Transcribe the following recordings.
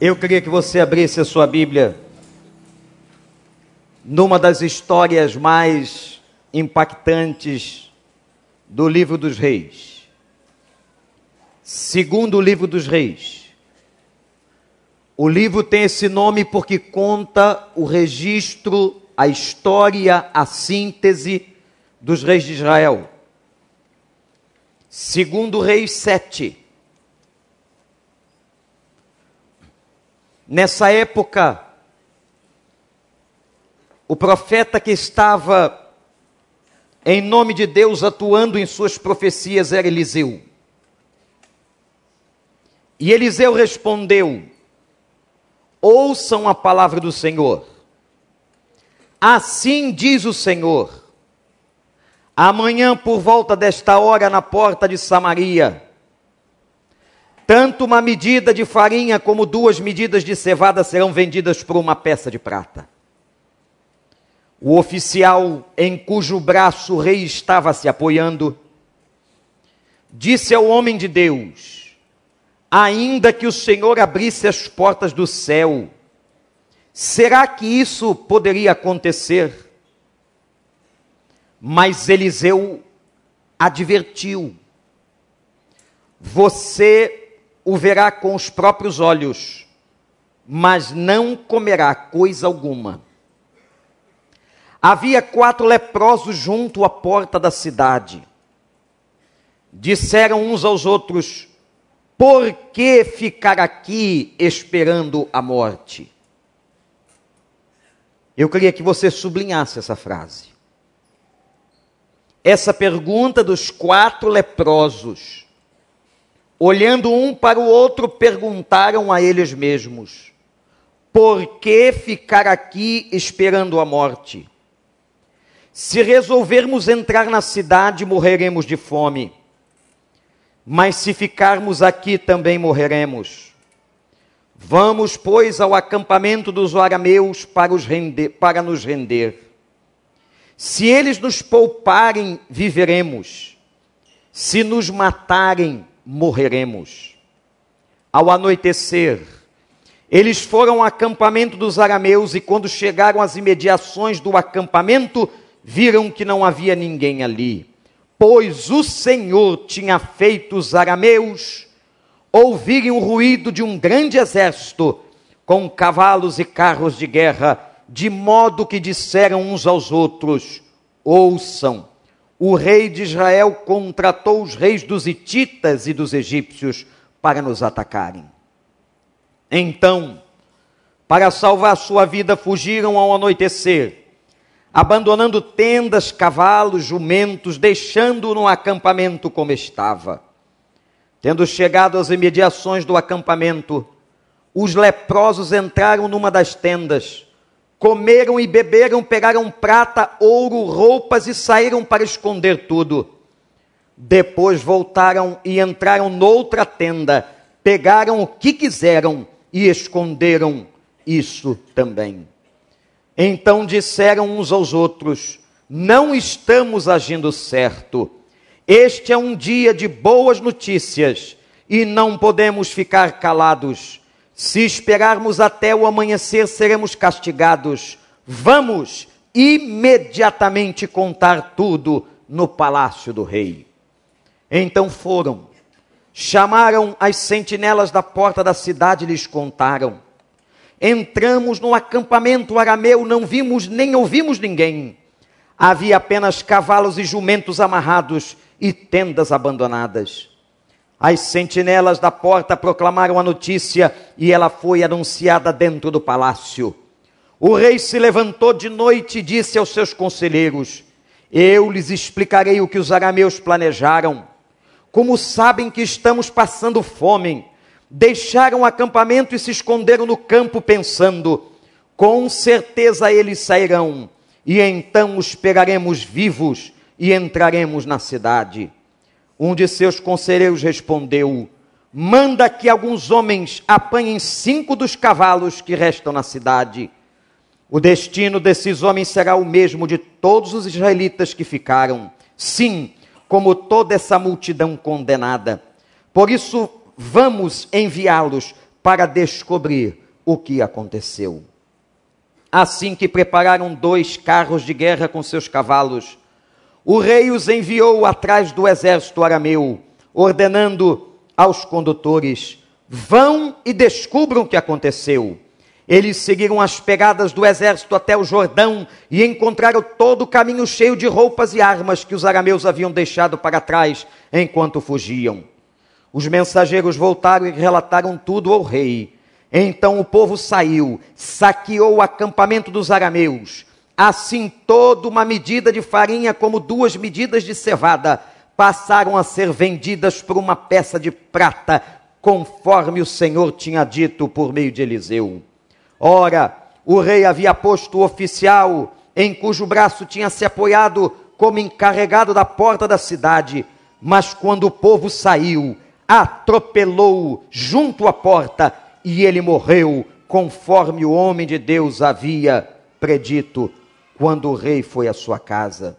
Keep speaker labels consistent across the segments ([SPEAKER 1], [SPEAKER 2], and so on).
[SPEAKER 1] Eu queria que você abrisse a sua Bíblia numa das histórias mais impactantes do livro dos reis. Segundo o livro dos reis. O livro tem esse nome porque conta o registro, a história, a síntese dos reis de Israel. Segundo Reis 7. Nessa época, o profeta que estava em nome de Deus atuando em suas profecias era Eliseu. E Eliseu respondeu: Ouçam a palavra do Senhor. Assim diz o Senhor: Amanhã, por volta desta hora, na porta de Samaria, tanto uma medida de farinha como duas medidas de cevada serão vendidas por uma peça de prata. O oficial em cujo braço o rei estava se apoiando, disse ao homem de Deus: Ainda que o Senhor abrisse as portas do céu, será que isso poderia acontecer? Mas Eliseu advertiu: Você o verá com os próprios olhos, mas não comerá coisa alguma. Havia quatro leprosos junto à porta da cidade. Disseram uns aos outros: Por que ficar aqui esperando a morte? Eu queria que você sublinhasse essa frase. Essa pergunta dos quatro leprosos olhando um para o outro, perguntaram a eles mesmos: Por que ficar aqui esperando a morte? Se resolvermos entrar na cidade, morreremos de fome. Mas se ficarmos aqui, também morreremos. Vamos, pois, ao acampamento dos arameus para, render, para nos render. Se eles nos pouparem, viveremos. Se nos matarem, morreremos. Ao anoitecer, eles foram ao acampamento dos arameus e, quando chegaram às imediações do acampamento, viram que não havia ninguém ali, pois o Senhor tinha feito os arameus ouvirem o ruído de um grande exército com cavalos e carros de guerra, de modo que disseram uns aos outros: Ouçam, o rei de Israel contratou os reis dos Hititas e dos egípcios para nos atacarem. Então, para salvar sua vida, fugiram ao anoitecer, abandonando tendas, cavalos, jumentos, deixando-o no acampamento como estava. Tendo chegado às imediações do acampamento, os leprosos entraram numa das tendas Comeram e beberam, pegaram prata, ouro, roupas e saíram para esconder tudo. Depois voltaram e entraram noutra tenda, pegaram o que quiseram e esconderam isso também. Então disseram uns aos outros: Não estamos agindo certo. Este é um dia de boas notícias e não podemos ficar calados. Se esperarmos até o amanhecer, seremos castigados. Vamos imediatamente contar tudo no palácio do rei. Então foram, chamaram as sentinelas da porta da cidade e lhes contaram. Entramos no acampamento arameu, não vimos nem ouvimos ninguém. Havia apenas cavalos e jumentos amarrados e tendas abandonadas. As sentinelas da porta proclamaram a notícia e ela foi anunciada dentro do palácio. O rei se levantou de noite e disse aos seus conselheiros: Eu lhes explicarei o que os arameus planejaram. Como sabem que estamos passando fome, deixaram o acampamento e se esconderam no campo, pensando: Com certeza eles sairão, e então os pegaremos vivos e entraremos na cidade. Um de seus conselheiros respondeu: Manda que alguns homens apanhem cinco dos cavalos que restam na cidade. O destino desses homens será o mesmo de todos os israelitas que ficaram. Sim, como toda essa multidão condenada. Por isso, vamos enviá-los para descobrir o que aconteceu. Assim que prepararam dois carros de guerra com seus cavalos, o rei os enviou atrás do exército arameu, ordenando aos condutores: vão e descubram o que aconteceu. Eles seguiram as pegadas do exército até o Jordão e encontraram todo o caminho cheio de roupas e armas que os arameus haviam deixado para trás enquanto fugiam. Os mensageiros voltaram e relataram tudo ao rei. Então o povo saiu, saqueou o acampamento dos arameus. Assim, toda uma medida de farinha, como duas medidas de cevada, passaram a ser vendidas por uma peça de prata, conforme o Senhor tinha dito por meio de Eliseu. Ora, o rei havia posto o oficial em cujo braço tinha se apoiado como encarregado da porta da cidade, mas quando o povo saiu, atropelou-o junto à porta e ele morreu, conforme o homem de Deus havia predito quando o rei foi à sua casa.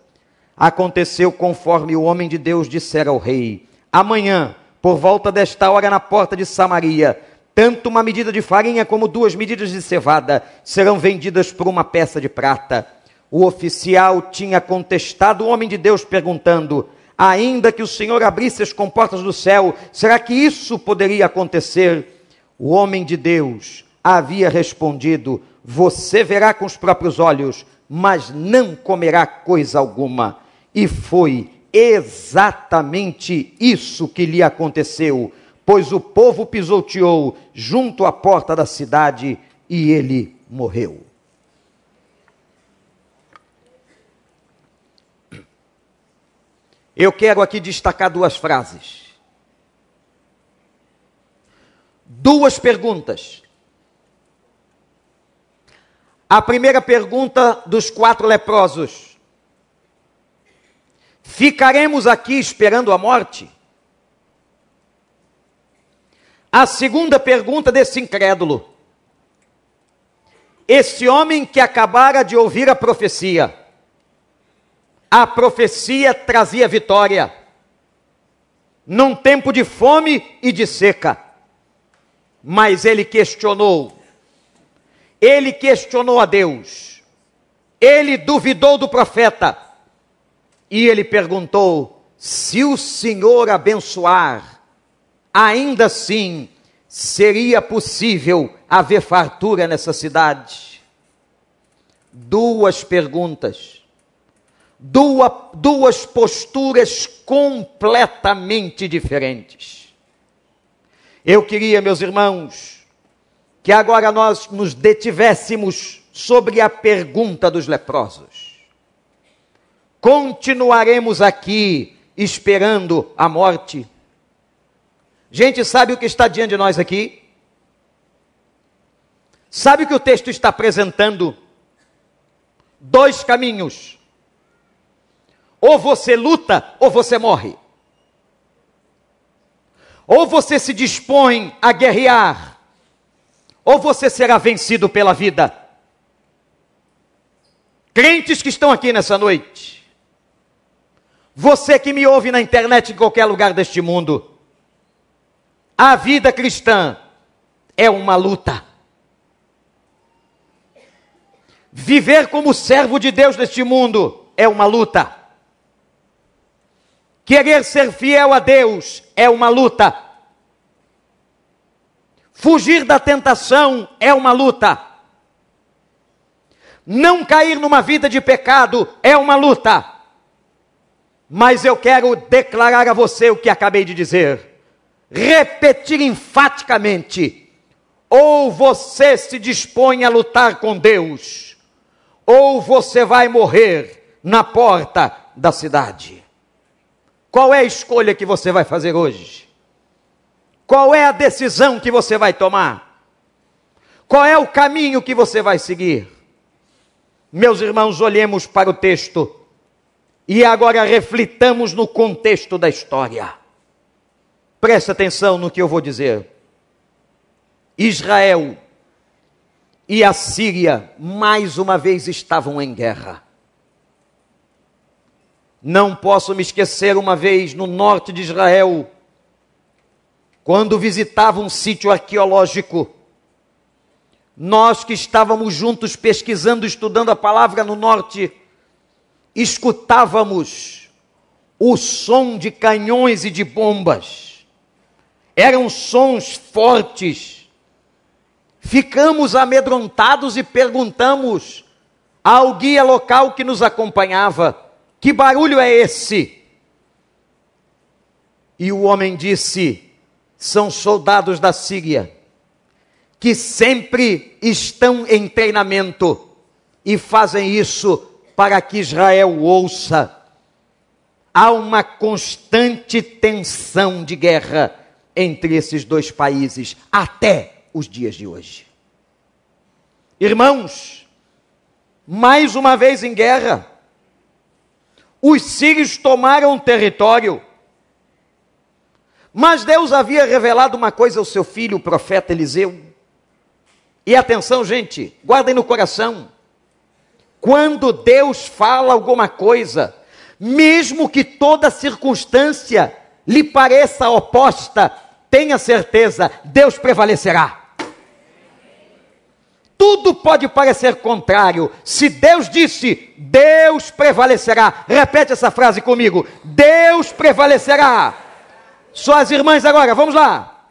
[SPEAKER 1] Aconteceu conforme o homem de Deus dissera ao rei: Amanhã, por volta desta hora, na porta de Samaria, tanto uma medida de farinha como duas medidas de cevada serão vendidas por uma peça de prata. O oficial tinha contestado o homem de Deus, perguntando: Ainda que o Senhor abrisse as comportas do céu, será que isso poderia acontecer? O homem de Deus havia respondido: Você verá com os próprios olhos, mas não comerá coisa alguma. E foi exatamente isso que lhe aconteceu pois o povo pisoteou junto à porta da cidade e ele morreu. Eu quero aqui destacar duas frases. Duas perguntas. A primeira pergunta dos quatro leprosos: Ficaremos aqui esperando a morte? A segunda pergunta desse incrédulo. Esse homem que acabara de ouvir a profecia, a profecia trazia vitória, num tempo de fome e de seca, mas ele questionou, ele questionou a Deus, ele duvidou do profeta, e ele perguntou: se o Senhor abençoar, ainda assim seria possível haver fartura nessa cidade? Duas perguntas, duas, duas posturas completamente diferentes. Eu queria, meus irmãos, que agora nós nos detivéssemos sobre a pergunta dos leprosos. Continuaremos aqui esperando a morte? Gente, sabe o que está diante de nós aqui? Sabe o que o texto está apresentando? Dois caminhos. Ou você luta, ou você morre. Ou você se dispõe a guerrear, ou você será vencido pela vida. Crentes que estão aqui nessa noite, você que me ouve na internet em qualquer lugar deste mundo, a vida cristã é uma luta. Viver como servo de Deus neste mundo é uma luta. Querer ser fiel a Deus é uma luta. Fugir da tentação é uma luta. Não cair numa vida de pecado é uma luta. Mas eu quero declarar a você o que acabei de dizer repetir enfaticamente: ou você se dispõe a lutar com Deus, ou você vai morrer na porta da cidade. Qual é a escolha que você vai fazer hoje? Qual é a decisão que você vai tomar? Qual é o caminho que você vai seguir? Meus irmãos, olhemos para o texto e agora reflitamos no contexto da história. Preste atenção no que eu vou dizer. Israel e a Síria mais uma vez estavam em guerra. Não posso me esquecer uma vez no norte de Israel, quando visitava um sítio arqueológico, nós que estávamos juntos pesquisando, estudando a palavra no norte, escutávamos o som de canhões e de bombas. Eram sons fortes. Ficamos amedrontados e perguntamos ao guia local que nos acompanhava: Que barulho é esse? E o homem disse: São soldados da Síria, que sempre estão em treinamento e fazem isso para que Israel ouça. Há uma constante tensão de guerra entre esses dois países até os dias de hoje. Irmãos, mais uma vez em guerra, os sírios tomaram território mas Deus havia revelado uma coisa ao seu filho, o profeta Eliseu. E atenção, gente, guardem no coração. Quando Deus fala alguma coisa, mesmo que toda circunstância lhe pareça oposta, tenha certeza, Deus prevalecerá. Tudo pode parecer contrário. Se Deus disse, Deus prevalecerá. Repete essa frase comigo: Deus prevalecerá. Suas irmãs agora, vamos lá.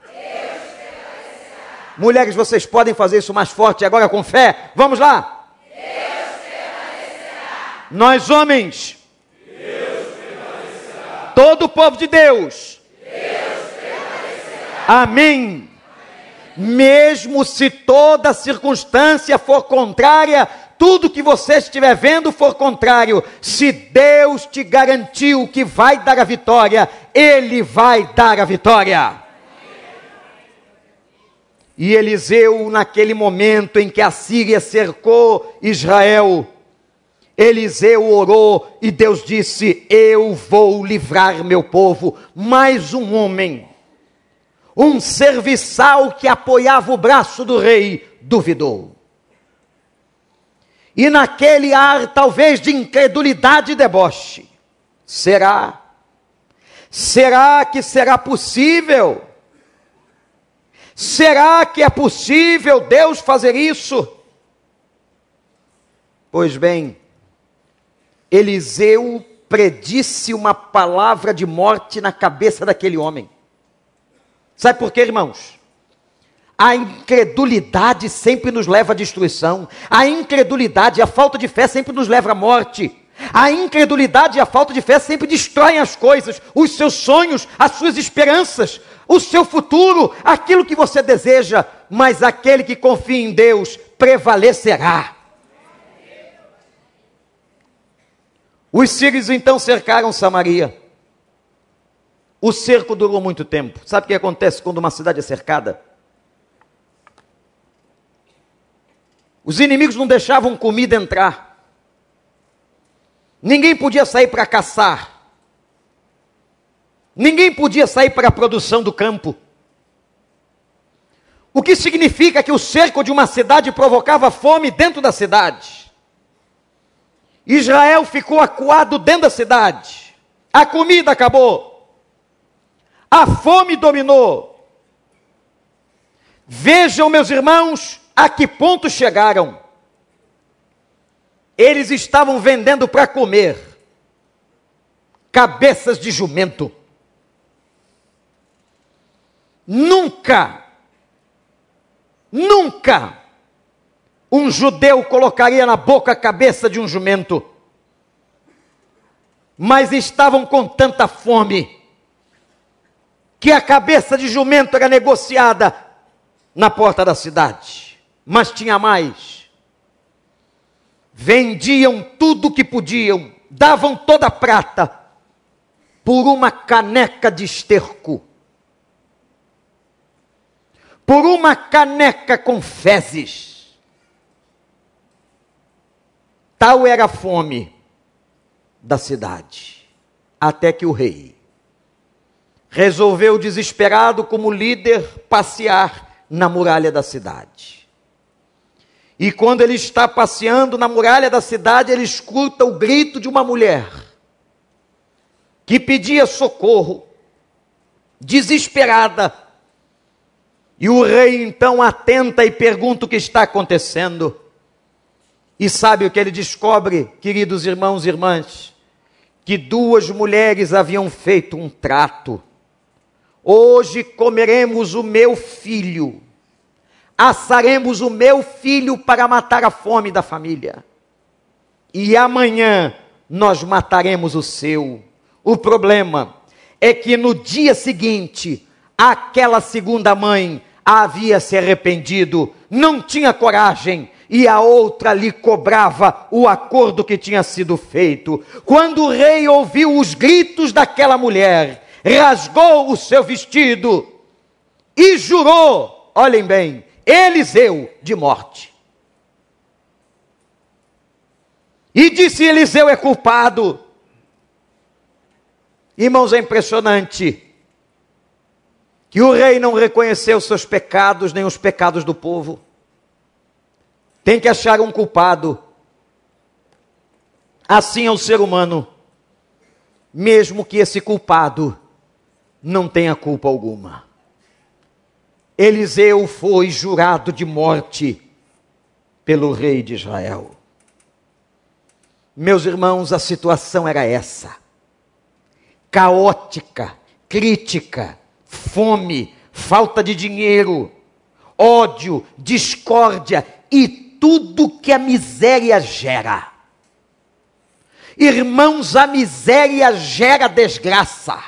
[SPEAKER 1] Mulheres, vocês podem fazer isso mais forte agora com fé. Vamos lá. Nós homens. Todo o povo de Deus. Amém. Mesmo se toda circunstância for contrária, tudo que você estiver vendo for contrário, se Deus te garantiu que vai dar a vitória, Ele vai dar a vitória. E Eliseu, naquele momento em que a Síria cercou Israel, Eliseu orou e Deus disse: Eu vou livrar meu povo. Mais um homem, um serviçal que apoiava o braço do rei, duvidou e naquele ar talvez de incredulidade e deboche. Será? Será que será possível? Será que é possível Deus fazer isso? Pois bem, Eliseu predisse uma palavra de morte na cabeça daquele homem. Sabe por quê, irmãos? A incredulidade sempre nos leva à destruição. A incredulidade, a falta de fé sempre nos leva à morte. A incredulidade e a falta de fé sempre destroem as coisas, os seus sonhos, as suas esperanças, o seu futuro, aquilo que você deseja, mas aquele que confia em Deus prevalecerá. Os sírios então cercaram Samaria. O cerco durou muito tempo. Sabe o que acontece quando uma cidade é cercada? Os inimigos não deixavam comida entrar. Ninguém podia sair para caçar. Ninguém podia sair para a produção do campo. O que significa que o cerco de uma cidade provocava fome dentro da cidade. Israel ficou acuado dentro da cidade. A comida acabou. A fome dominou. Vejam, meus irmãos, a que ponto chegaram? Eles estavam vendendo para comer cabeças de jumento. Nunca, nunca um judeu colocaria na boca a cabeça de um jumento. Mas estavam com tanta fome que a cabeça de jumento era negociada na porta da cidade mas tinha mais. Vendiam tudo o que podiam, davam toda a prata por uma caneca de esterco. Por uma caneca com fezes. Tal era a fome da cidade. Até que o rei resolveu, desesperado como líder, passear na muralha da cidade. E quando ele está passeando na muralha da cidade, ele escuta o grito de uma mulher que pedia socorro, desesperada, E o rei então atenta e pergunta o que está acontecendo. E sabe o que ele descobre, queridos irmãos e irmãs? Que duas mulheres haviam feito um trato. Hoje comeremos o meu filho, assaremos o meu filho para matar a fome da família. E amanhã nós mataremos o seu. O problema é que no dia seguinte, aquela segunda mãe havia se arrependido, não tinha coragem, e a outra lhe cobrava o acordo que tinha sido feito. Quando o rei ouviu os gritos daquela mulher, rasgou o seu vestido e jurou, olhem bem, Eliseu de morte. E disse: Eliseu é culpado. Irmãos, é impressionante que o rei não reconheceu seus pecados nem os pecados do povo. Tem que achar um culpado. Assim é o ser humano, mesmo que esse culpado não tenha culpa alguma. Eliseu foi jurado de morte pelo rei de Israel. Meus irmãos, a situação era essa: caótica, crítica, fome, falta de dinheiro, ódio, discórdia e tudo que a miséria gera. Irmãos, a miséria gera desgraça.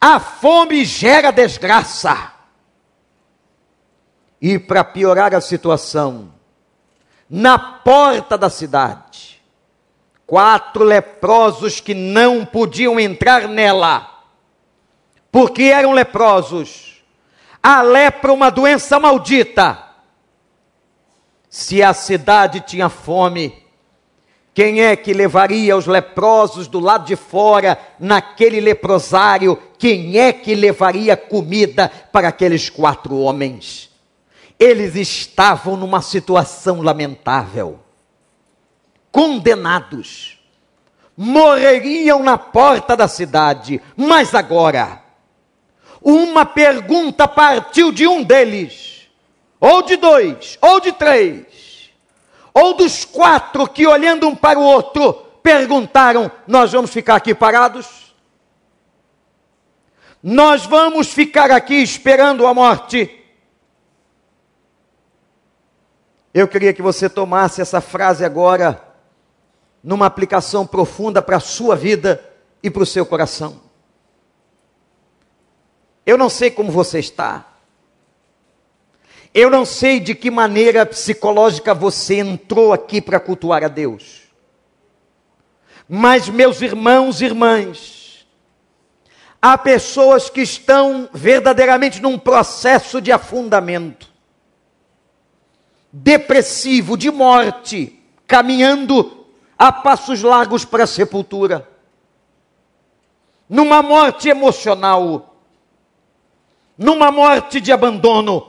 [SPEAKER 1] A fome gera desgraça. E para piorar a situação, na porta da cidade, quatro leprosos que não podiam entrar nela porque eram leprosos. A lepra, uma doença maldita. Se a cidade tinha fome, quem é que levaria os leprosos do lado de fora, naquele leprosário? Quem é que levaria comida para aqueles quatro homens? Eles estavam numa situação lamentável, condenados, morreriam na porta da cidade, mas agora, uma pergunta partiu de um deles, ou de dois, ou de três, ou dos quatro que olhando um para o outro perguntaram: Nós vamos ficar aqui parados? Nós vamos ficar aqui esperando a morte? Eu queria que você tomasse essa frase agora numa aplicação profunda para a sua vida e para o seu coração. Eu não sei como você está. Eu não sei de que maneira psicológica você entrou aqui para cultuar a Deus. Mas, meus irmãos e irmãs, há pessoas que estão verdadeiramente num processo de afundamento, depressivo, de morte, caminhando a passos largos para a sepultura, numa morte emocional numa morte de abandono,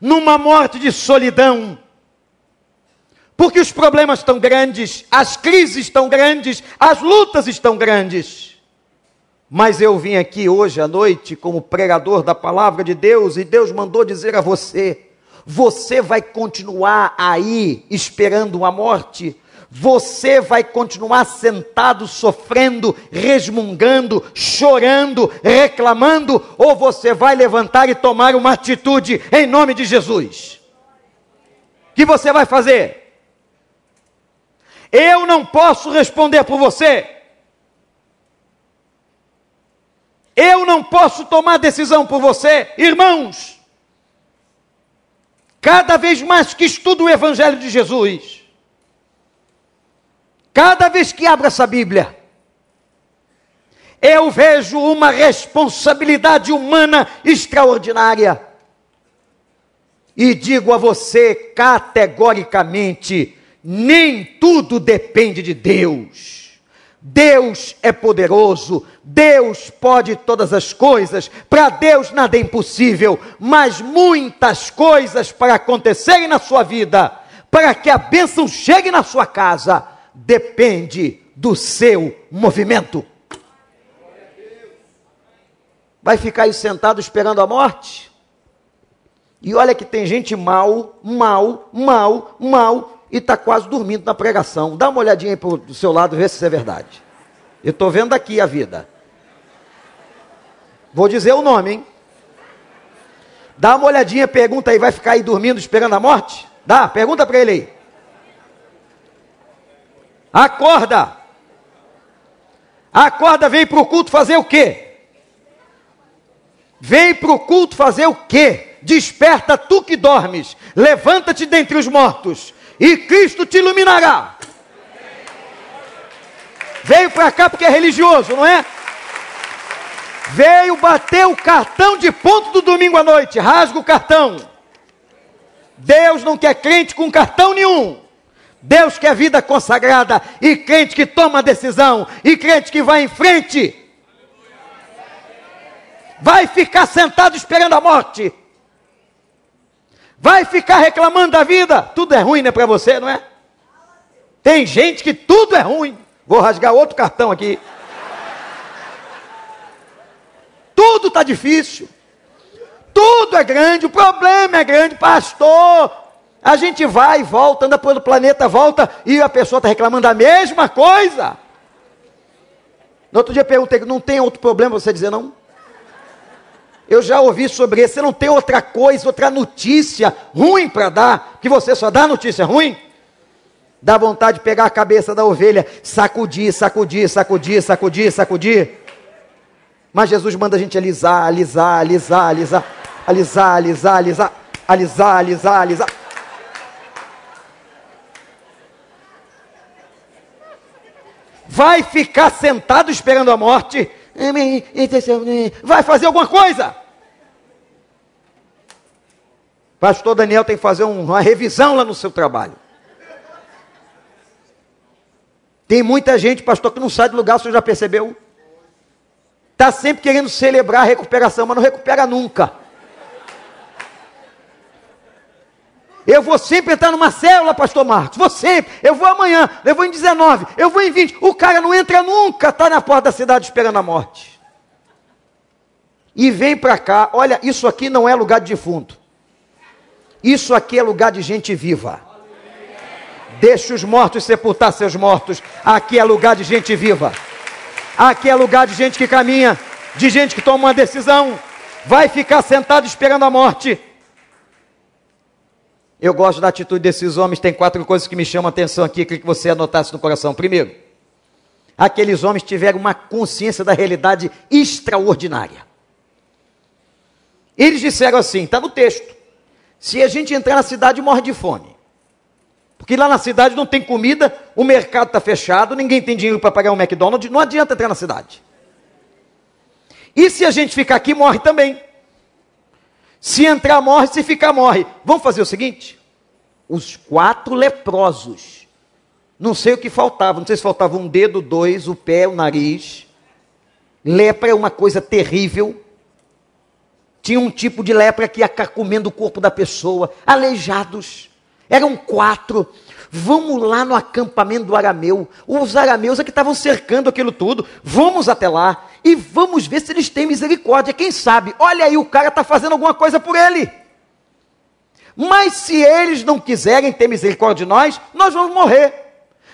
[SPEAKER 1] numa morte de solidão. Porque os problemas estão grandes, as crises estão grandes, as lutas estão grandes. Mas eu vim aqui hoje à noite como pregador da palavra de Deus e Deus mandou dizer a você: você vai continuar aí esperando a morte? você vai continuar sentado, sofrendo, resmungando, chorando, reclamando, ou você vai levantar e tomar uma atitude em nome de Jesus? O que você vai fazer? Eu não posso responder por você. Eu não posso tomar decisão por você, irmãos. Cada vez mais que estudo o Evangelho de Jesus, Cada vez que abro essa Bíblia, eu vejo uma responsabilidade humana extraordinária. E digo a você categoricamente: nem tudo depende de Deus. Deus é poderoso, Deus pode todas as coisas, para Deus nada é impossível, mas muitas coisas para acontecerem na sua vida, para que a bênção chegue na sua casa, depende do seu movimento. Vai ficar aí sentado esperando a morte? E olha que tem gente mal, mal, mal, mal, e está quase dormindo na pregação. Dá uma olhadinha aí para o seu lado, vê se isso é verdade. Eu estou vendo aqui a vida. Vou dizer o nome, hein? Dá uma olhadinha, pergunta aí, vai ficar aí dormindo esperando a morte? Dá, pergunta para ele aí. Acorda. Acorda, vem para o culto fazer o quê? Vem para o culto fazer o quê? Desperta tu que dormes, levanta-te dentre os mortos, e Cristo te iluminará. Veio para cá porque é religioso, não é? Veio bater o cartão de ponto do domingo à noite, rasga o cartão. Deus não quer crente com cartão nenhum. Deus quer vida consagrada e crente que toma decisão e crente que vai em frente. Vai ficar sentado esperando a morte. Vai ficar reclamando da vida. Tudo é ruim, né, para você, não é? Tem gente que tudo é ruim. Vou rasgar outro cartão aqui. Tudo está difícil. Tudo é grande, o problema é grande, pastor. A gente vai e volta, anda pelo planeta, volta, e a pessoa está reclamando a mesma coisa. No outro dia perguntei, não tem outro problema você dizer não? Eu já ouvi sobre isso, você não tem outra coisa, outra notícia ruim para dar, que você só dá notícia ruim? Dá vontade de pegar a cabeça da ovelha, sacudir, sacudir, sacudir, sacudir, sacudir. Mas Jesus manda a gente alisar, alisar, alisar, alisar, alisar, alisar, alisar, alisar, alisar, alisar. Vai ficar sentado esperando a morte? Vai fazer alguma coisa? Pastor Daniel tem que fazer uma revisão lá no seu trabalho. Tem muita gente, pastor, que não sai do lugar, o senhor já percebeu? Está sempre querendo celebrar a recuperação, mas não recupera nunca. Eu vou sempre entrar numa célula, pastor Marcos. Vou sempre. Eu vou amanhã, eu vou em 19, eu vou em 20. O cara não entra nunca, está na porta da cidade esperando a morte. E vem para cá, olha, isso aqui não é lugar de defunto. Isso aqui é lugar de gente viva. Deixe os mortos sepultar seus mortos. Aqui é lugar de gente viva. Aqui é lugar de gente que caminha, de gente que toma uma decisão, vai ficar sentado esperando a morte. Eu gosto da atitude desses homens, tem quatro coisas que me chamam a atenção aqui, que você anotasse no coração. Primeiro, aqueles homens tiveram uma consciência da realidade extraordinária. Eles disseram assim, está no texto: se a gente entrar na cidade, morre de fome. Porque lá na cidade não tem comida, o mercado está fechado, ninguém tem dinheiro para pagar um McDonald's, não adianta entrar na cidade. E se a gente ficar aqui, morre também. Se entrar, morre, se ficar, morre. Vamos fazer o seguinte: os quatro leprosos, não sei o que faltava, não sei se faltava um dedo, dois, o pé, o nariz. Lepra é uma coisa terrível. Tinha um tipo de lepra que ia comendo o corpo da pessoa, aleijados eram quatro. Vamos lá no acampamento do arameu. Os arameus é que estavam cercando aquilo tudo. Vamos até lá e vamos ver se eles têm misericórdia. Quem sabe? Olha aí, o cara está fazendo alguma coisa por ele. Mas se eles não quiserem ter misericórdia de nós, nós vamos morrer.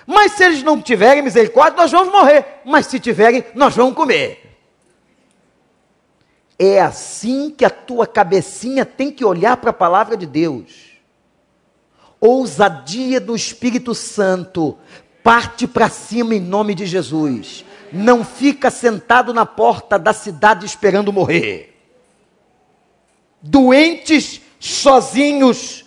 [SPEAKER 1] Mas se eles não tiverem misericórdia, nós vamos morrer. Mas se tiverem, nós vamos comer. É assim que a tua cabecinha tem que olhar para a palavra de Deus ousadia do Espírito Santo, parte para cima em nome de Jesus. Não fica sentado na porta da cidade esperando morrer. Doentes, sozinhos,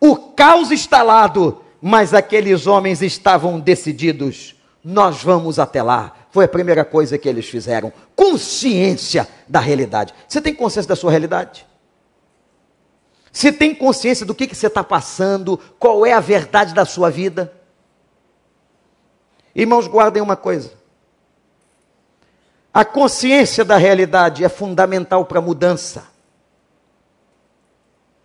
[SPEAKER 1] o caos instalado, mas aqueles homens estavam decididos. Nós vamos até lá. Foi a primeira coisa que eles fizeram. Consciência da realidade. Você tem consciência da sua realidade? Você tem consciência do que, que você está passando? Qual é a verdade da sua vida? Irmãos, guardem uma coisa. A consciência da realidade é fundamental para a mudança.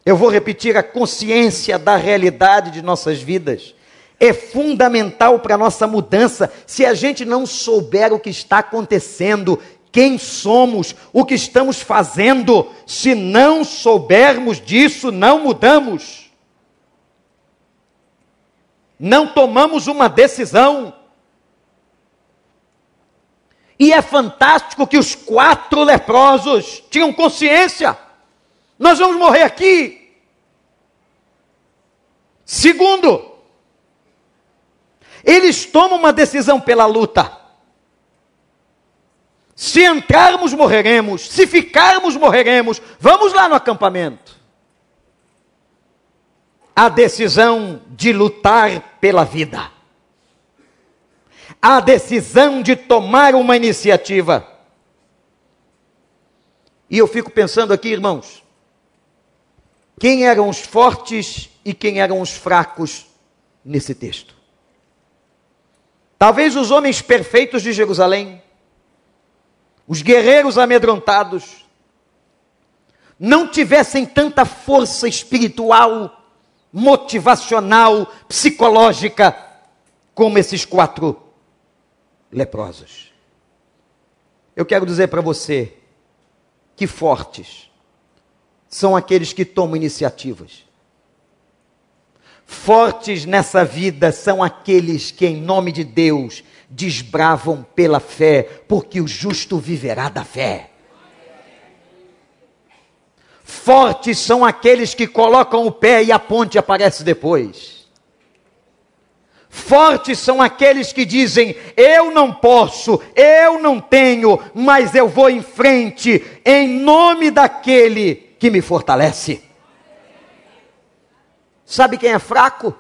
[SPEAKER 1] Eu vou repetir: a consciência da realidade de nossas vidas é fundamental para a nossa mudança. Se a gente não souber o que está acontecendo, quem somos, o que estamos fazendo. Se não soubermos disso, não mudamos. Não tomamos uma decisão. E é fantástico que os quatro leprosos tinham consciência. Nós vamos morrer aqui. Segundo, eles tomam uma decisão pela luta. Se entrarmos, morreremos. Se ficarmos, morreremos. Vamos lá no acampamento. A decisão de lutar pela vida. A decisão de tomar uma iniciativa. E eu fico pensando aqui, irmãos, quem eram os fortes e quem eram os fracos nesse texto? Talvez os homens perfeitos de Jerusalém, os guerreiros amedrontados, não tivessem tanta força espiritual, motivacional, psicológica, como esses quatro leprosos. Eu quero dizer para você que fortes são aqueles que tomam iniciativas. Fortes nessa vida são aqueles que, em nome de Deus, desbravam pela fé, porque o justo viverá da fé. Fortes são aqueles que colocam o pé e a ponte aparece depois. Fortes são aqueles que dizem: Eu não posso, eu não tenho, mas eu vou em frente, em nome daquele que me fortalece. Sabe quem é fraco?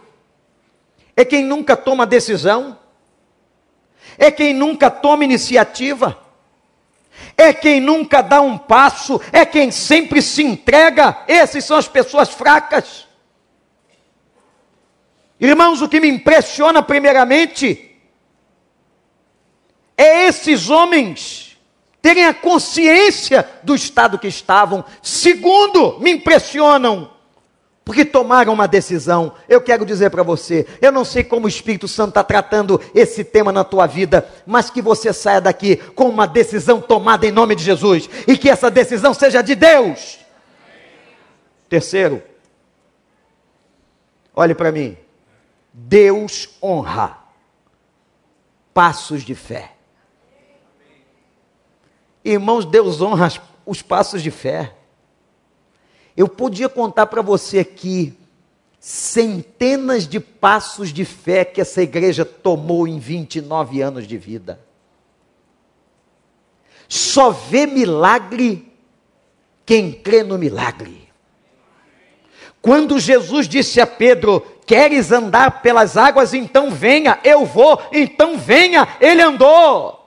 [SPEAKER 1] É quem nunca toma decisão, é quem nunca toma iniciativa, é quem nunca dá um passo, é quem sempre se entrega. Essas são as pessoas fracas. Irmãos, o que me impressiona primeiramente é esses homens terem a consciência do estado que estavam. Segundo, me impressionam porque tomaram uma decisão. Eu quero dizer para você, eu não sei como o Espírito Santo está tratando esse tema na tua vida, mas que você saia daqui com uma decisão tomada em nome de Jesus e que essa decisão seja de Deus. Terceiro, olhe para mim. Deus honra passos de fé. Irmãos, Deus honra os passos de fé. Eu podia contar para você aqui centenas de passos de fé que essa igreja tomou em 29 anos de vida. Só vê milagre quem crê no milagre. Quando Jesus disse a Pedro: Queres andar pelas águas? Então venha, eu vou, então venha, ele andou.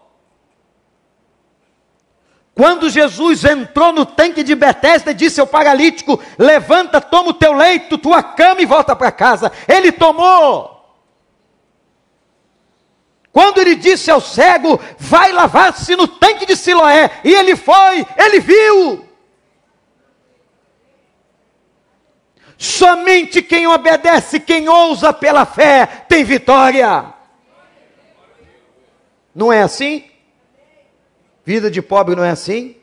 [SPEAKER 1] Quando Jesus entrou no tanque de Betesda, disse ao paralítico: Levanta, toma o teu leito, tua cama e volta para casa. Ele tomou. Quando ele disse ao cego: Vai lavar-se no tanque de Siloé, e ele foi, ele viu. Somente quem obedece, quem ousa pela fé, tem vitória. Não é assim? Vida de pobre não é assim?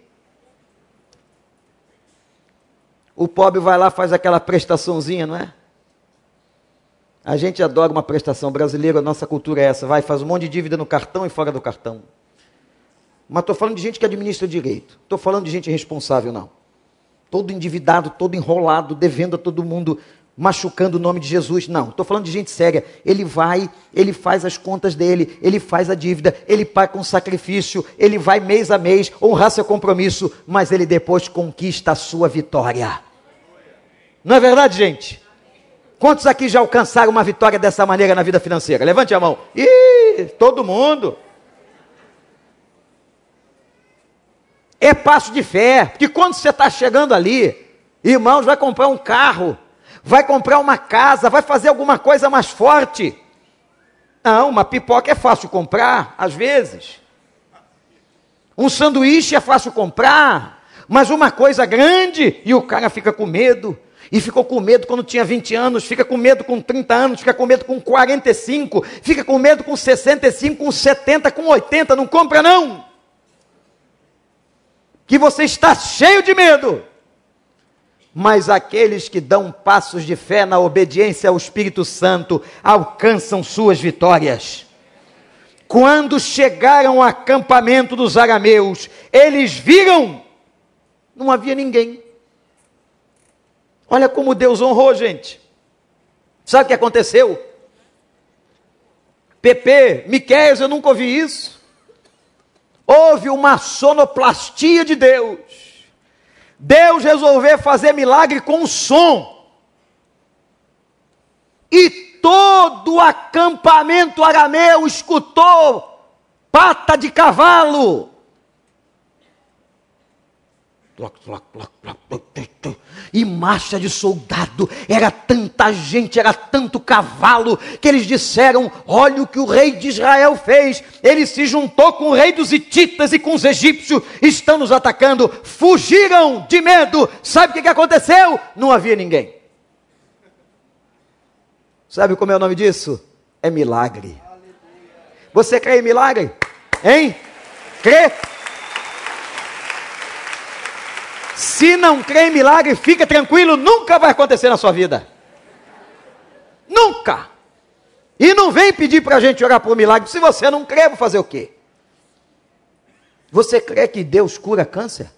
[SPEAKER 1] O pobre vai lá faz aquela prestaçãozinha, não é? A gente adora uma prestação brasileira, a nossa cultura é essa. Vai, faz um monte de dívida no cartão e fora do cartão. Mas estou falando de gente que administra direito. Estou falando de gente responsável, não. Todo endividado, todo enrolado, devendo a todo mundo machucando o nome de Jesus. Não, estou falando de gente séria. Ele vai, ele faz as contas dele, ele faz a dívida, ele paga com sacrifício, ele vai mês a mês honrar seu compromisso, mas ele depois conquista a sua vitória. Não é verdade, gente? Quantos aqui já alcançaram uma vitória dessa maneira na vida financeira? Levante a mão. Ih, todo mundo. É passo de fé, porque quando você está chegando ali, irmãos, vai comprar um carro, vai comprar uma casa, vai fazer alguma coisa mais forte. Não, uma pipoca é fácil comprar, às vezes. Um sanduíche é fácil comprar, mas uma coisa grande e o cara fica com medo. E ficou com medo quando tinha 20 anos, fica com medo com 30 anos, fica com medo com 45, fica com medo com 65, com 70, com 80, não compra não. que você está cheio de medo. Mas aqueles que dão passos de fé na obediência ao Espírito Santo alcançam suas vitórias. Quando chegaram ao acampamento dos arameus, eles viram, não havia ninguém. Olha como Deus honrou, gente. Sabe o que aconteceu? Pepe, Miqueias, eu nunca ouvi isso. Houve uma sonoplastia de Deus. Deus resolveu fazer milagre com som. E todo o acampamento arameu escutou pata de cavalo. E marcha de soldado, era tanta gente, era tanto cavalo, que eles disseram: Olha o que o rei de Israel fez. Ele se juntou com o rei dos Hititas e com os egípcios, estão nos atacando, fugiram de medo. Sabe o que aconteceu? Não havia ninguém. Sabe como é o nome disso? É milagre. Você crê em milagre? Hein? Crê? Se não crê em milagre, fica tranquilo, nunca vai acontecer na sua vida. Nunca. E não vem pedir para a gente orar por milagre. Se você não crê, vou fazer o quê? Você crê que Deus cura câncer?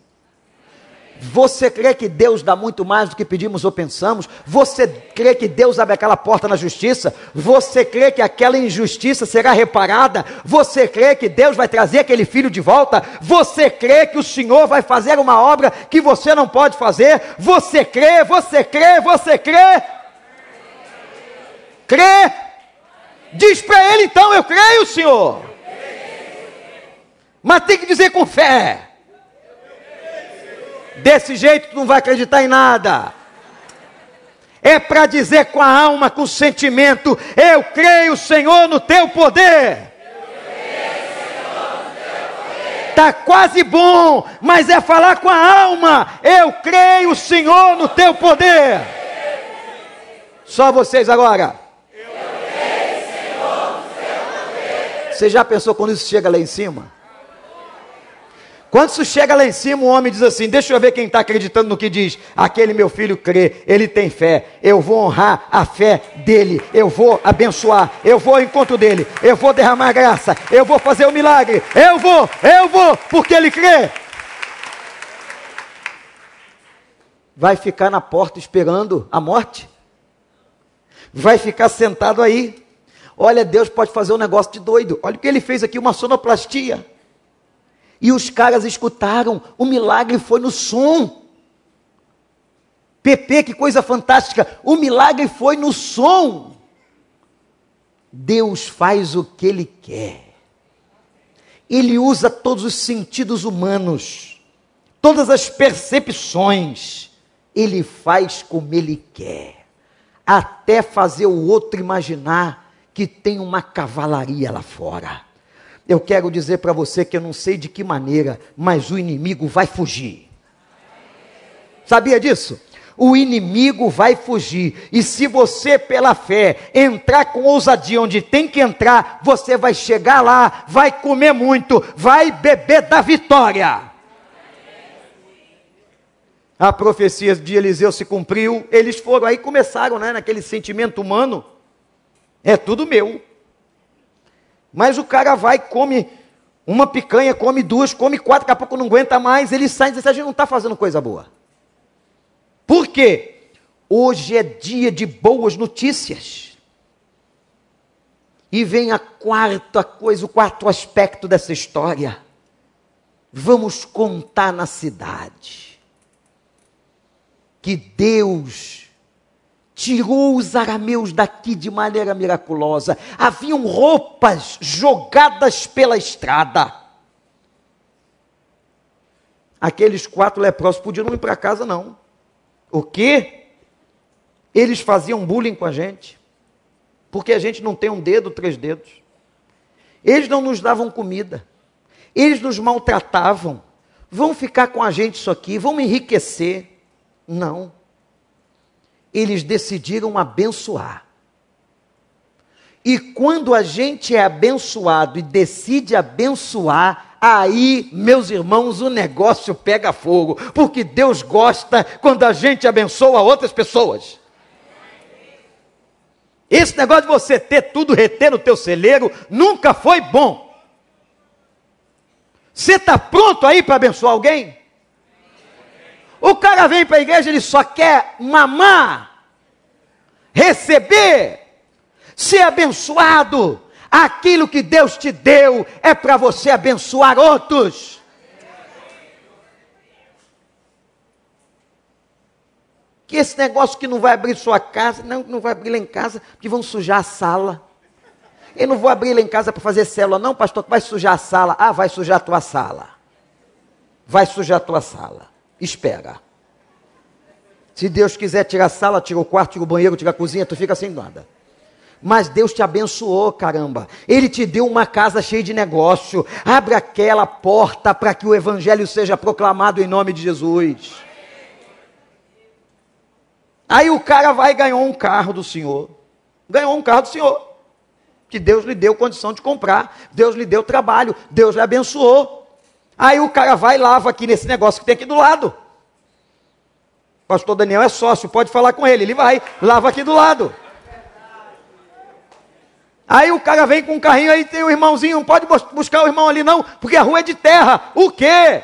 [SPEAKER 1] Você crê que Deus dá muito mais do que pedimos ou pensamos? Você crê que Deus abre aquela porta na justiça? Você crê que aquela injustiça será reparada? Você crê que Deus vai trazer aquele filho de volta? Você crê que o Senhor vai fazer uma obra que você não pode fazer? Você crê, você crê, você crê? Crê? Diz para ele então: Eu creio, Senhor. Mas tem que dizer com fé. Desse jeito tu não vai acreditar em nada. É para dizer com a alma, com o sentimento: Eu creio, Senhor, no teu poder. Está quase bom, mas é falar com a alma. Eu creio, Senhor, no teu poder. Só vocês agora. Você já pensou quando isso chega lá em cima? Quando isso chega lá em cima, o homem diz assim: Deixa eu ver quem está acreditando no que diz. Aquele meu filho crê, ele tem fé. Eu vou honrar a fé dele. Eu vou abençoar. Eu vou ao encontro dele. Eu vou derramar graça. Eu vou fazer o um milagre. Eu vou, eu vou, porque ele crê. Vai ficar na porta esperando a morte? Vai ficar sentado aí? Olha, Deus pode fazer um negócio de doido. Olha o que ele fez aqui: uma sonoplastia. E os caras escutaram, o milagre foi no som. Pepe, que coisa fantástica, o milagre foi no som. Deus faz o que Ele quer. Ele usa todos os sentidos humanos, todas as percepções. Ele faz como Ele quer, até fazer o outro imaginar que tem uma cavalaria lá fora. Eu quero dizer para você que eu não sei de que maneira, mas o inimigo vai fugir. Sabia disso? O inimigo vai fugir. E se você, pela fé, entrar com ousadia onde tem que entrar, você vai chegar lá, vai comer muito, vai beber da vitória. A profecia de Eliseu se cumpriu, eles foram aí começaram, né, naquele sentimento humano. É tudo meu. Mas o cara vai, come uma picanha, come duas, come quatro, daqui a pouco não aguenta mais, ele sai e diz assim, a gente não está fazendo coisa boa. Por quê? Hoje é dia de boas notícias. E vem a quarta coisa, o quarto aspecto dessa história. Vamos contar na cidade que Deus tirou os arameus daqui de maneira miraculosa. Haviam roupas jogadas pela estrada. Aqueles quatro leprosos podiam não ir para casa, não. O quê? Eles faziam bullying com a gente, porque a gente não tem um dedo, três dedos. Eles não nos davam comida, eles nos maltratavam. Vão ficar com a gente isso aqui, vão enriquecer. Não eles decidiram abençoar. E quando a gente é abençoado e decide abençoar, aí, meus irmãos, o negócio pega fogo, porque Deus gosta quando a gente abençoa outras pessoas. Esse negócio de você ter tudo, reter no teu celeiro, nunca foi bom. Você está pronto aí para abençoar alguém? O cara vem para a igreja, ele só quer mamar, receber, ser abençoado. Aquilo que Deus te deu é para você abençoar outros. Que esse negócio que não vai abrir sua casa, não, não vai abrir lá em casa, porque vão sujar a sala. Eu não vou abrir lá em casa para fazer célula, não, pastor, vai sujar a sala. Ah, vai sujar a tua sala. Vai sujar a tua sala. Espera. Se Deus quiser tirar a sala, tira o quarto, tira o banheiro, tira a cozinha, tu fica sem nada. Mas Deus te abençoou, caramba. Ele te deu uma casa cheia de negócio. Abre aquela porta para que o evangelho seja proclamado em nome de Jesus. Aí o cara vai e ganhou um carro do Senhor. Ganhou um carro do Senhor. Que Deus lhe deu condição de comprar. Deus lhe deu trabalho. Deus lhe abençoou. Aí o cara vai e lava aqui nesse negócio que tem aqui do lado. Pastor Daniel é sócio, pode falar com ele. Ele vai, lava aqui do lado. Aí o cara vem com um carrinho, aí tem o um irmãozinho, não pode buscar o irmão ali não, porque a rua é de terra. O quê?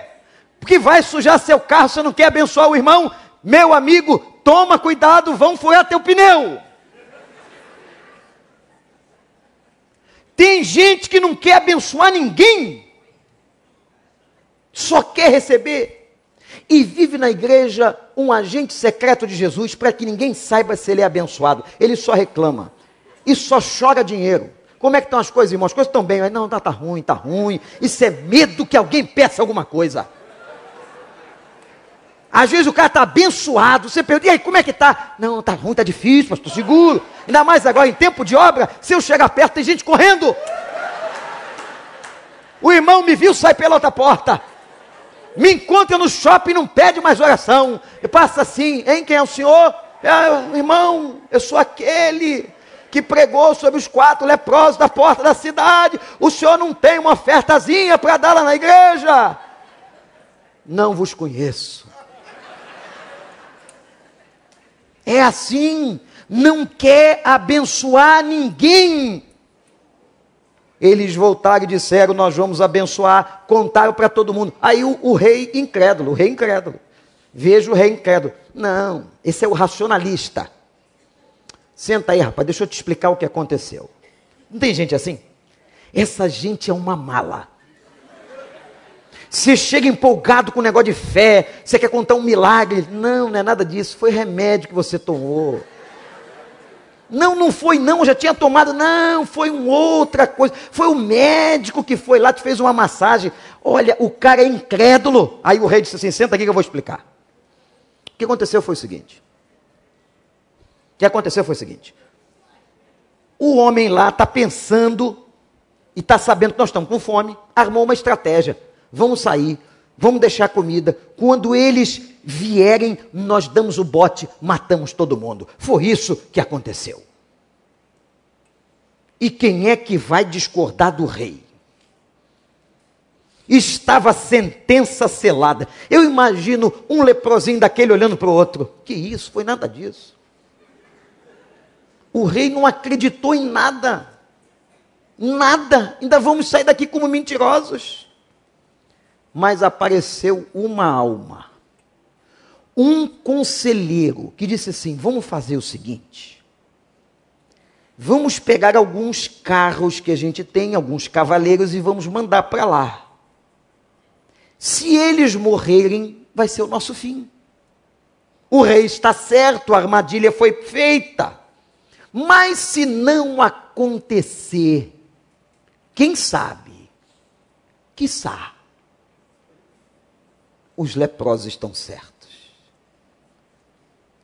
[SPEAKER 1] Porque vai sujar seu carro, você não quer abençoar o irmão? Meu amigo, toma cuidado, vão furar teu pneu. Tem gente que não quer abençoar ninguém, só quer receber. E vive na igreja um agente secreto de Jesus para que ninguém saiba se ele é abençoado. Ele só reclama e só chora dinheiro. Como é que estão as coisas, irmãos? As coisas estão bem, mas não, tá, tá ruim, tá ruim. Isso é medo que alguém peça alguma coisa. Às vezes o cara está abençoado, você pergunta, e aí, como é que está? Não, está ruim, está difícil, mas estou seguro. Ainda mais agora em tempo de obra, se eu chegar perto, tem gente correndo. O irmão me viu, sai pela outra porta. Me encontra no shopping, não pede mais oração. E passa assim, hein, quem é o senhor? É, irmão, eu sou aquele que pregou sobre os quatro leprosos da porta da cidade. O senhor não tem uma ofertazinha para dar lá na igreja? Não vos conheço. É assim, não quer abençoar ninguém. Eles voltaram e disseram: Nós vamos abençoar, contaram para todo mundo. Aí o, o, rei incrédulo, o rei incrédulo, veja o rei incrédulo. Não, esse é o racionalista. Senta aí, rapaz, deixa eu te explicar o que aconteceu. Não tem gente assim? Essa gente é uma mala. Você chega empolgado com um negócio de fé, você quer contar um milagre. Não, não é nada disso, foi remédio que você tomou. Não, não foi não, já tinha tomado. Não, foi uma outra coisa. Foi o médico que foi lá, te fez uma massagem. Olha, o cara é incrédulo. Aí o rei disse assim: senta aqui que eu vou explicar. O que aconteceu foi o seguinte. O que aconteceu foi o seguinte. O homem lá está pensando e está sabendo que nós estamos com fome, armou uma estratégia vamos sair, vamos deixar comida. Quando eles vierem, nós damos o bote, matamos todo mundo. Foi isso que aconteceu. E quem é que vai discordar do rei? Estava a sentença selada. Eu imagino um leprosinho daquele olhando para o outro. Que isso? Foi nada disso. O rei não acreditou em nada. Nada. Ainda vamos sair daqui como mentirosos mas apareceu uma alma, um conselheiro, que disse assim: vamos fazer o seguinte. Vamos pegar alguns carros que a gente tem, alguns cavaleiros, e vamos mandar para lá. Se eles morrerem, vai ser o nosso fim. O rei está certo, a armadilha foi feita. Mas se não acontecer, quem sabe? Sabe? Os leprosos estão certos.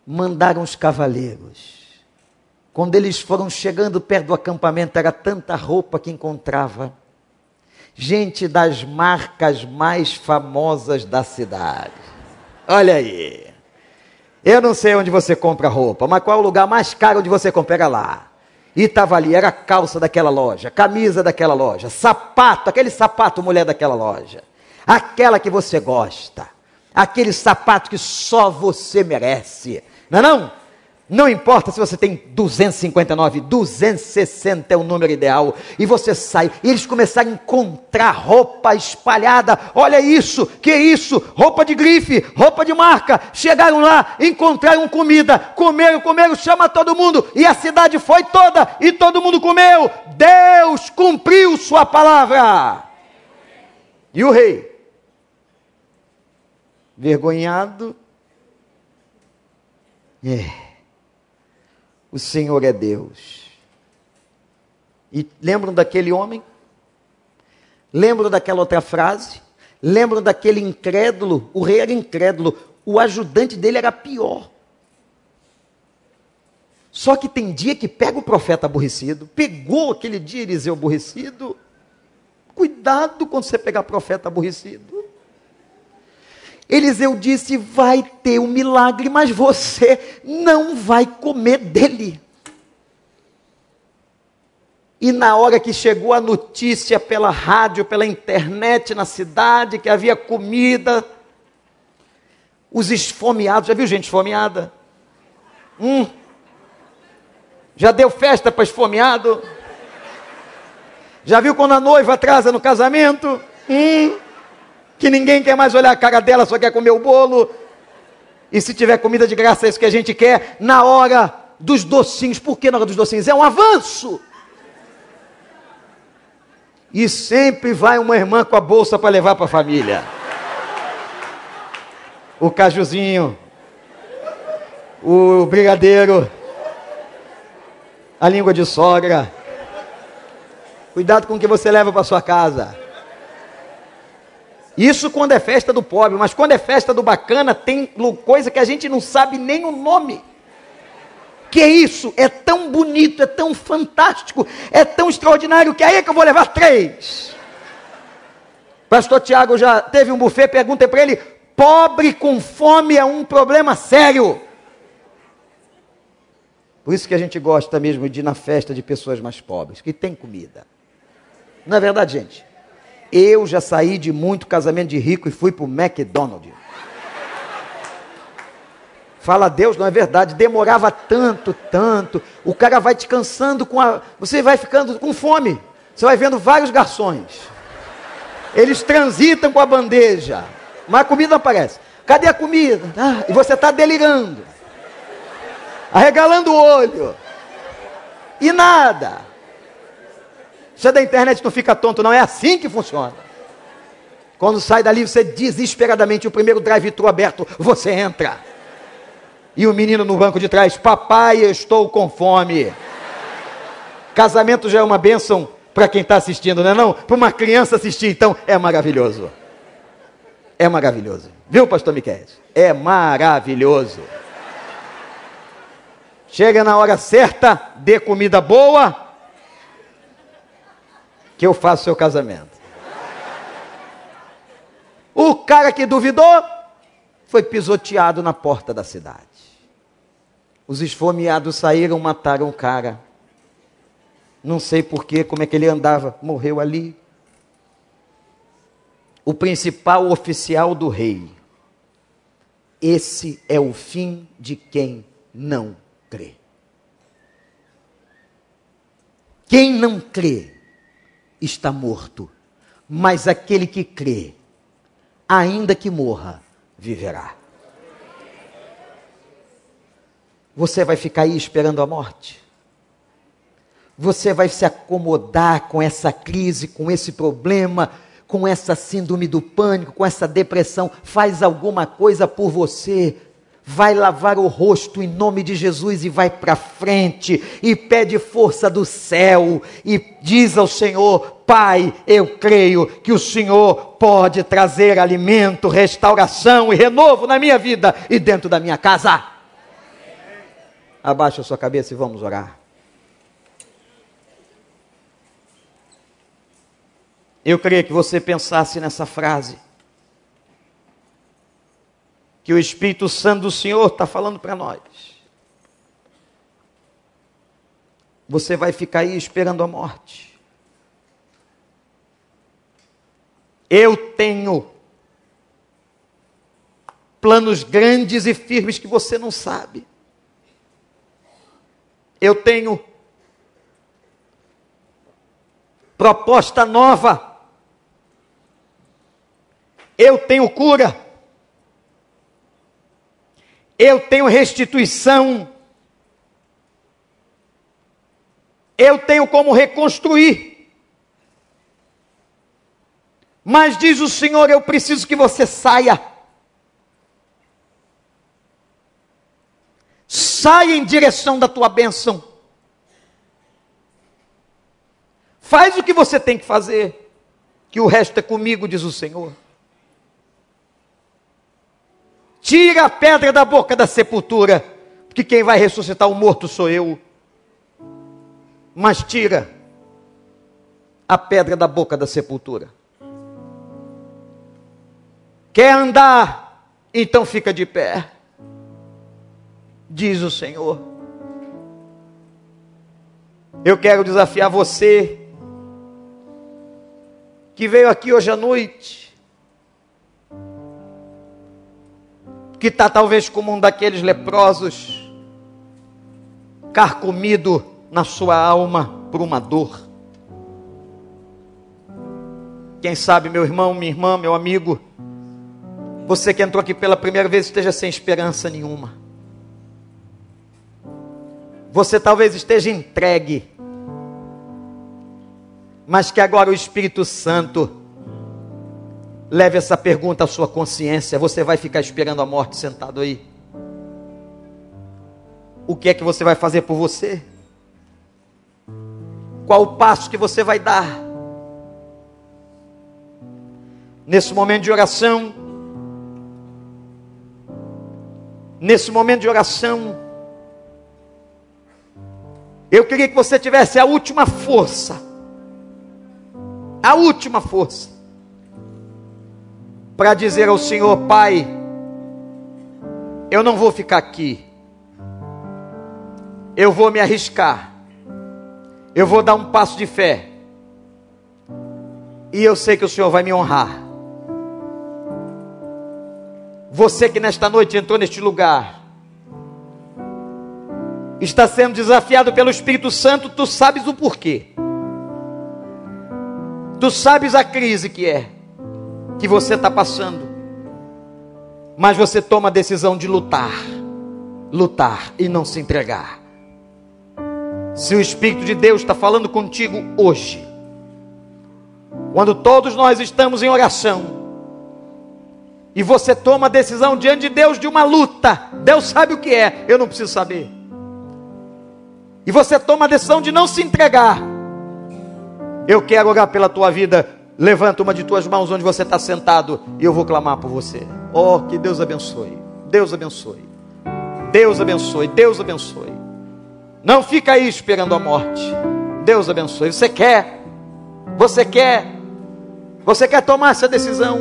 [SPEAKER 1] Mandaram os cavaleiros. Quando eles foram chegando perto do acampamento, era tanta roupa que encontrava. Gente das marcas mais famosas da cidade. Olha aí. Eu não sei onde você compra roupa, mas qual é o lugar mais caro onde você compra lá? E estava ali, era a calça daquela loja, camisa daquela loja, sapato, aquele sapato mulher daquela loja, aquela que você gosta, aquele sapato que só você merece, não é não? Não importa se você tem 259, 260 é o número ideal. E você sai. E eles começaram a encontrar roupa espalhada. Olha isso, que isso? Roupa de grife, roupa de marca. Chegaram lá, encontraram comida, comeram, comeram, chama todo mundo. E a cidade foi toda, e todo mundo comeu. Deus cumpriu sua palavra. E o rei, vergonhado, é o Senhor é Deus. E lembram daquele homem? Lembram daquela outra frase? Lembram daquele incrédulo? O rei era incrédulo, o ajudante dele era pior. Só que tem dia que pega o profeta aborrecido, pegou aquele dia Eliseu aborrecido. Cuidado quando você pegar profeta aborrecido. Eliseu disse: vai ter um milagre, mas você não vai comer dele. E na hora que chegou a notícia pela rádio, pela internet na cidade, que havia comida, os esfomeados, já viu gente esfomeada? Hum. Já deu festa para esfomeado? Já viu quando a noiva atrasa no casamento? Hum que ninguém quer mais olhar a cara dela, só quer comer o bolo. E se tiver comida de graça, é isso que a gente quer, na hora dos docinhos. Por que na hora dos docinhos? É um avanço. E sempre vai uma irmã com a bolsa para levar para a família. O cajuzinho, o brigadeiro, a língua de sogra. Cuidado com o que você leva para sua casa. Isso quando é festa do pobre, mas quando é festa do bacana, tem coisa que a gente não sabe nem o nome. Que é isso? É tão bonito, é tão fantástico, é tão extraordinário que aí é que eu vou levar três. Pastor Tiago já teve um buffet, perguntei para ele: pobre com fome é um problema sério. Por isso que a gente gosta mesmo de ir na festa de pessoas mais pobres, que tem comida. Não é verdade, gente? Eu já saí de muito casamento de rico e fui para o McDonald's. Fala Deus, não é verdade? Demorava tanto, tanto. O cara vai te cansando com a. Você vai ficando com fome. Você vai vendo vários garçons. Eles transitam com a bandeja. Mas a comida não aparece. Cadê a comida? Ah, e você está delirando. Arregalando o olho. E nada. Você da internet não fica tonto, não é assim que funciona. Quando sai dali, você desesperadamente, o primeiro drive-thru aberto, você entra. E o menino no banco de trás, papai, estou com fome. Casamento já é uma bênção para quem está assistindo, não é não? Para uma criança assistir, então, é maravilhoso. É maravilhoso. Viu, pastor Miquel? É maravilhoso. Chega na hora certa, dê comida boa, que eu faço seu casamento. O cara que duvidou foi pisoteado na porta da cidade. Os esfomeados saíram, mataram o cara. Não sei porquê, como é que ele andava, morreu ali. O principal oficial do rei. Esse é o fim de quem não crê. Quem não crê está morto, mas aquele que crê, ainda que morra, viverá. Você vai ficar aí esperando a morte? Você vai se acomodar com essa crise, com esse problema, com essa síndrome do pânico, com essa depressão? Faz alguma coisa por você vai lavar o rosto em nome de Jesus e vai para frente e pede força do céu e diz ao Senhor: Pai, eu creio que o Senhor pode trazer alimento, restauração e renovo na minha vida e dentro da minha casa. Abaixa a sua cabeça e vamos orar. Eu queria que você pensasse nessa frase que o Espírito Santo do Senhor está falando para nós. você vai ficar aí esperando a morte. Eu tenho planos grandes e firmes que você não sabe. Eu tenho proposta nova. Eu tenho cura. Eu tenho restituição. Eu tenho como reconstruir. Mas diz o Senhor, eu preciso que você saia. Saia em direção da tua bênção. Faz o que você tem que fazer, que o resto é comigo, diz o Senhor. Tira a pedra da boca da sepultura, porque quem vai ressuscitar o morto sou eu. Mas tira a pedra da boca da sepultura. Quer andar? Então fica de pé diz o Senhor. Eu quero desafiar você que veio aqui hoje à noite, que está talvez como um daqueles leprosos, carcomido na sua alma por uma dor. Quem sabe, meu irmão, minha irmã, meu amigo, você que entrou aqui pela primeira vez esteja sem esperança nenhuma. Você talvez esteja entregue, mas que agora o Espírito Santo leve essa pergunta à sua consciência. Você vai ficar esperando a morte sentado aí? O que é que você vai fazer por você? Qual o passo que você vai dar? Nesse momento de oração, nesse momento de oração, eu queria que você tivesse a última força. A última força. Para dizer ao Senhor, Pai, eu não vou ficar aqui. Eu vou me arriscar. Eu vou dar um passo de fé. E eu sei que o Senhor vai me honrar. Você que nesta noite entrou neste lugar, está sendo desafiado pelo Espírito Santo, tu sabes o porquê. Tu sabes a crise que é, que você está passando. Mas você toma a decisão de lutar, lutar e não se entregar. Se o Espírito de Deus está falando contigo hoje, quando todos nós estamos em oração, e você toma a decisão diante de Deus de uma luta, Deus sabe o que é, eu não preciso saber e você toma a decisão de não se entregar, eu quero orar pela tua vida. Levanta uma de tuas mãos onde você está sentado e eu vou clamar por você. Oh, que Deus abençoe. Deus abençoe. Deus abençoe. Deus abençoe. Não fica aí esperando a morte. Deus abençoe. Você quer? Você quer? Você quer tomar essa decisão?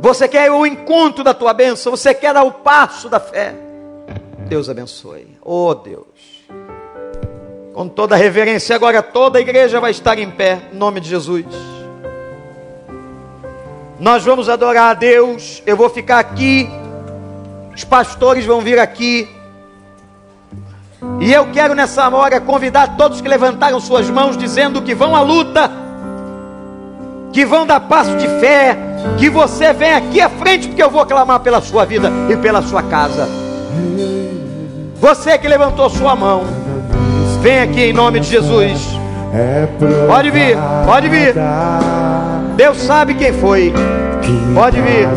[SPEAKER 1] Você quer o encontro da tua bênção? Você quer dar o passo da fé? Deus abençoe. Oh Deus. Com toda reverência, agora toda a igreja vai estar em pé, em nome de Jesus. Nós vamos adorar a Deus. Eu vou ficar aqui. Os pastores vão vir aqui. E eu quero nessa hora convidar todos que levantaram suas mãos, dizendo que vão à luta, que vão dar passo de fé, que você vem aqui à frente, porque eu vou clamar pela sua vida e pela sua casa. Você que levantou sua mão, vem aqui em nome de Jesus. Pode vir, pode vir. Deus sabe quem foi. Pode vir.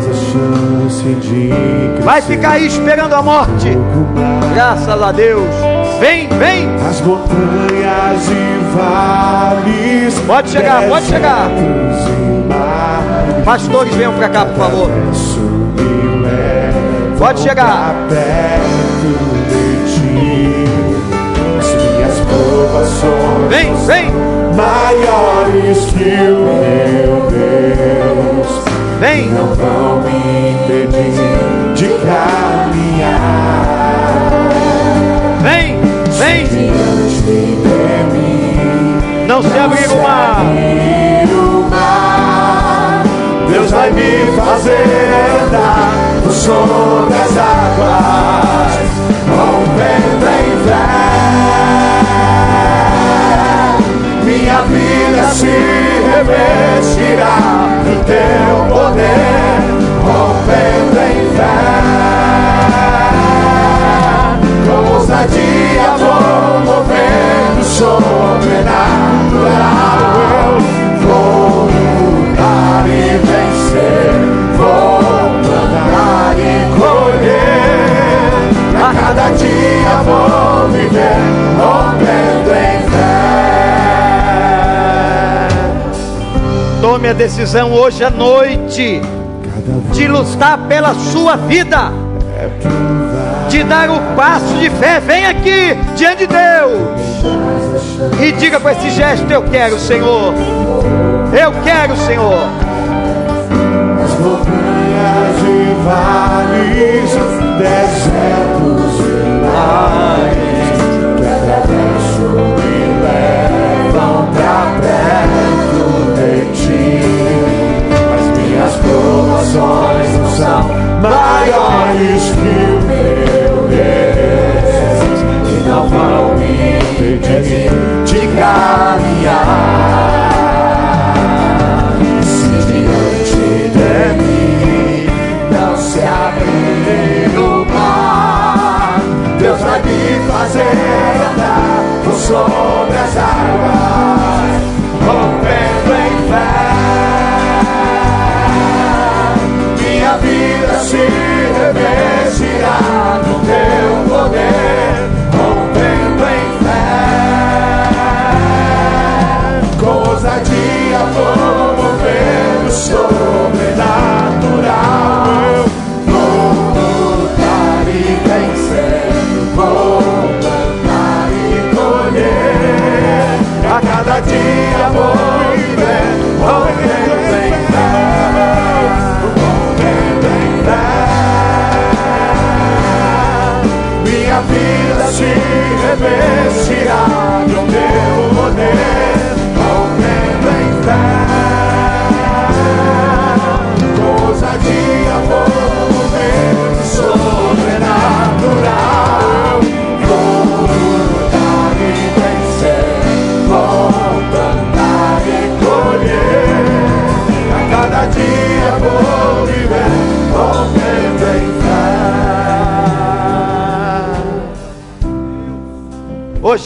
[SPEAKER 1] Vai ficar aí esperando a morte. Graças a Deus. Vem, vem.
[SPEAKER 2] As montanhas e vales.
[SPEAKER 1] Pode chegar, pode chegar. Pastores, venham para cá, por favor. Pode chegar.
[SPEAKER 2] salvações.
[SPEAKER 1] Vem, vem.
[SPEAKER 2] Maiores que o meu Deus.
[SPEAKER 1] Vem.
[SPEAKER 2] Não vão me impedir de caminhar.
[SPEAKER 1] Vem, vem. De mim, não, se abrir o mar.
[SPEAKER 2] Deus vai me fazer andar no som das águas. Oh, Minha vida se revestirá do teu poder, rompendo em fé. Com ousadia vou movendo sobrenatural. Eu vou lutar e vencer, vou plantar e colher. A cada dia vou viver,
[SPEAKER 1] Tome a decisão hoje à noite de lutar pela sua vida, de dar o passo de fé. Vem aqui diante de Deus e diga com esse gesto: Eu quero, Senhor. Eu quero, Senhor.
[SPEAKER 2] As vales, desertos provações não são maiores que o meu Deus, e não vão me impedir de caminhar. Se diante de mim não se abrir o mar, Deus vai me fazer andar por sobre as águas,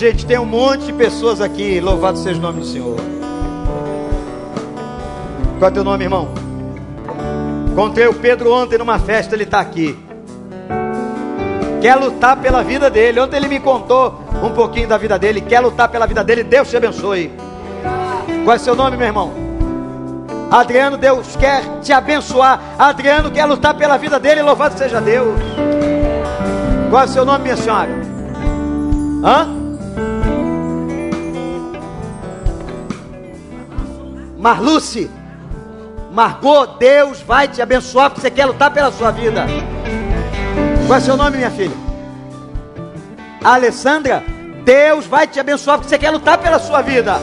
[SPEAKER 1] gente, tem um monte de pessoas aqui. Louvado seja o nome do Senhor. Qual é teu nome, irmão? Encontrei o Pedro ontem numa festa, ele está aqui. Quer lutar pela vida dele. Ontem ele me contou um pouquinho da vida dele. Quer lutar pela vida dele. Deus te abençoe. Qual é seu nome, meu irmão? Adriano, Deus quer te abençoar. Adriano quer lutar pela vida dele. Louvado seja Deus. Qual é seu nome, minha senhora? Hã? Marluce. Margot, Deus vai te abençoar porque você quer lutar pela sua vida. Qual é seu nome, minha filha? Alessandra, Deus vai te abençoar porque você quer lutar pela sua vida.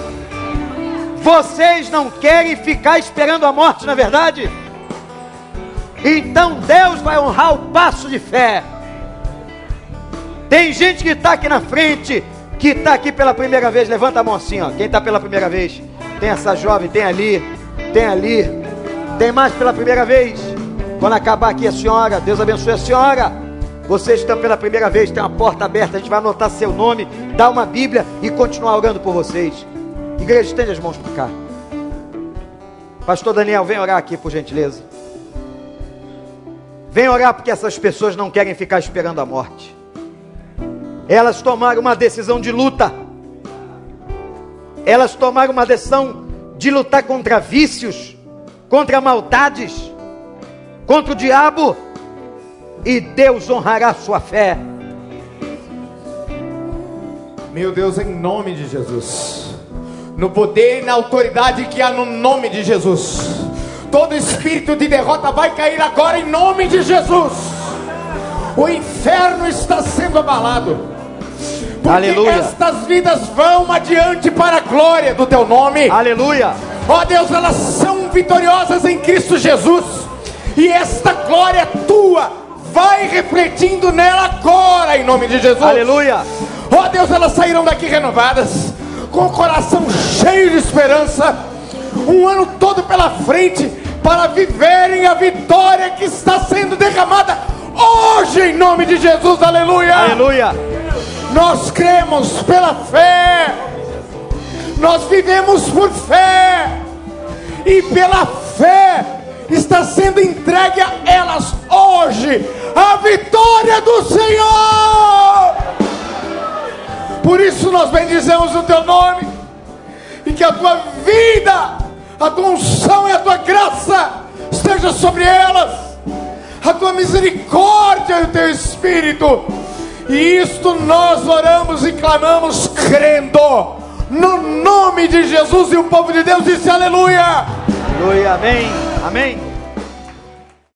[SPEAKER 1] Vocês não querem ficar esperando a morte, na é verdade? Então Deus vai honrar o passo de fé. Tem gente que está aqui na frente, que está aqui pela primeira vez. Levanta a mão assim, ó. Quem está pela primeira vez? Tem essa jovem, tem ali, tem ali. Tem mais pela primeira vez? Quando acabar aqui a senhora, Deus abençoe a senhora. Vocês estão pela primeira vez, tem uma porta aberta, a gente vai anotar seu nome, dar uma Bíblia e continuar orando por vocês. Igreja, estende as mãos para cá. Pastor Daniel, vem orar aqui, por gentileza. Vem orar porque essas pessoas não querem ficar esperando a morte. Elas tomaram uma decisão de luta. Elas tomaram uma decisão de lutar contra vícios, contra maldades, contra o diabo, e Deus honrará sua fé.
[SPEAKER 3] Meu Deus, em nome de Jesus, no poder e na autoridade que há no nome de Jesus, todo espírito de derrota vai cair agora em nome de Jesus. O inferno está sendo abalado Porque
[SPEAKER 1] Aleluia.
[SPEAKER 3] estas vidas vão adiante para a glória do teu nome.
[SPEAKER 1] Aleluia.
[SPEAKER 3] Ó Deus, elas são vitoriosas em Cristo Jesus. E esta glória tua vai refletindo nela agora, em nome de Jesus.
[SPEAKER 1] Aleluia.
[SPEAKER 3] Ó Deus, elas saíram daqui renovadas, com o coração cheio de esperança, um ano todo pela frente, para viverem a vitória que está sendo derramada hoje, em nome de Jesus. Aleluia.
[SPEAKER 1] Aleluia.
[SPEAKER 3] Nós cremos pela fé, nós vivemos por fé, e pela fé está sendo entregue a elas hoje a vitória do Senhor. Por isso nós bendizemos o teu nome, e que a tua vida, a tua unção e a tua graça esteja sobre elas, a tua misericórdia e o teu espírito. E isto nós oramos e clamamos crendo no nome de Jesus e o povo de Deus disse aleluia.
[SPEAKER 1] Aleluia. Amém. Amém.